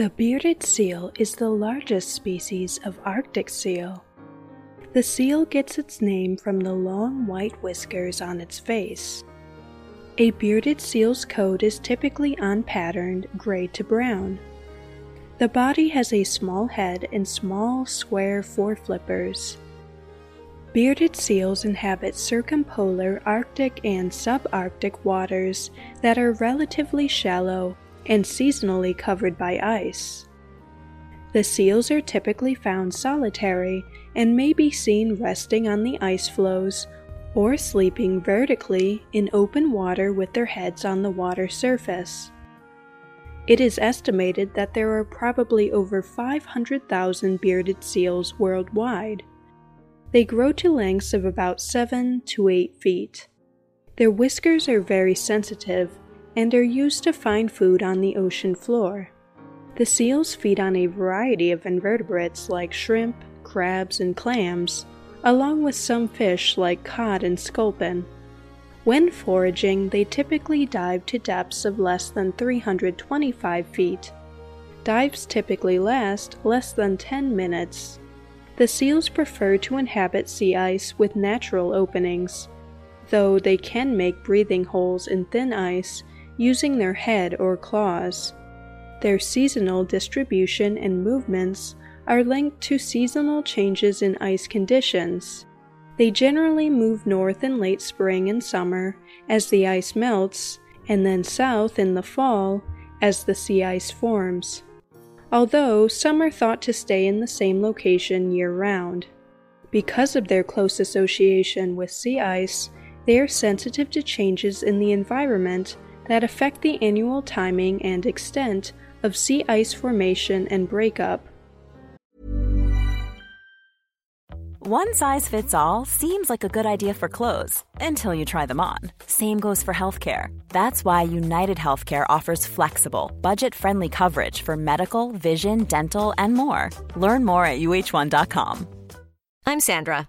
The bearded seal is the largest species of Arctic seal. The seal gets its name from the long white whiskers on its face. A bearded seal's coat is typically unpatterned gray to brown. The body has a small head and small, square foreflippers. Bearded seals inhabit circumpolar Arctic and subarctic waters that are relatively shallow and seasonally covered by ice. The seals are typically found solitary and may be seen resting on the ice floes or sleeping vertically in open water with their heads on the water surface. It is estimated that there are probably over 500,000 bearded seals worldwide. They grow to lengths of about 7 to 8 feet. Their whiskers are very sensitive and are used to find food on the ocean floor. The seals feed on a variety of invertebrates like shrimp, crabs, and clams, along with some fish like cod and sculpin. When foraging, they typically dive to depths of less than 325 feet. Dives typically last less than 10 minutes. The seals prefer to inhabit sea ice with natural openings, though they can make breathing holes in thin ice using their head or claws. Their seasonal distribution and movements are linked to seasonal changes in ice conditions. They generally move north in late spring and summer as the ice melts, and then south in the fall as the sea ice forms. Although some are thought to stay in the same location year round. Because of their close association with sea ice, they are sensitive to changes in the environment that affect the annual timing and extent of sea ice formation and breakup. One size fits all seems like a good idea for clothes until you try them on. Same goes for healthcare. That's why United Healthcare offers flexible, budget friendly coverage for medical, vision, dental, and more. Learn more at uh1.com. I'm Sandra,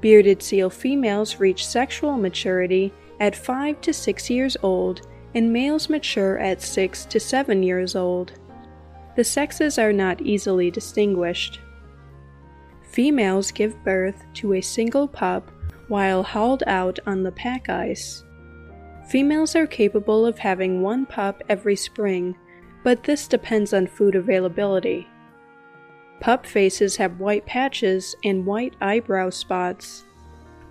Bearded seal females reach sexual maturity at 5 to 6 years old, and males mature at 6 to 7 years old. The sexes are not easily distinguished. Females give birth to a single pup while hauled out on the pack ice. Females are capable of having one pup every spring, but this depends on food availability. Pup faces have white patches and white eyebrow spots.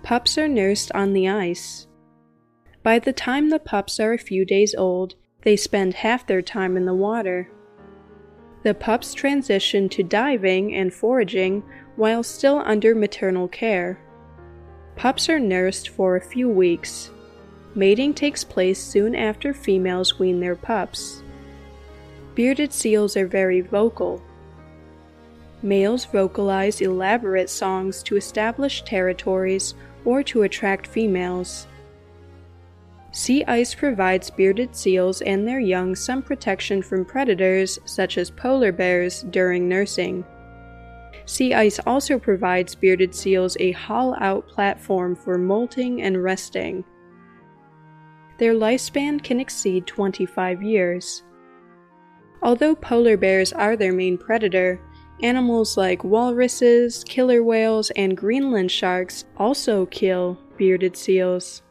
Pups are nursed on the ice. By the time the pups are a few days old, they spend half their time in the water. The pups transition to diving and foraging while still under maternal care. Pups are nursed for a few weeks. Mating takes place soon after females wean their pups. Bearded seals are very vocal. Males vocalize elaborate songs to establish territories or to attract females. Sea ice provides bearded seals and their young some protection from predators such as polar bears during nursing. Sea ice also provides bearded seals a haul out platform for molting and resting. Their lifespan can exceed 25 years. Although polar bears are their main predator, animals like walruses, killer whales, and Greenland sharks also kill bearded seals.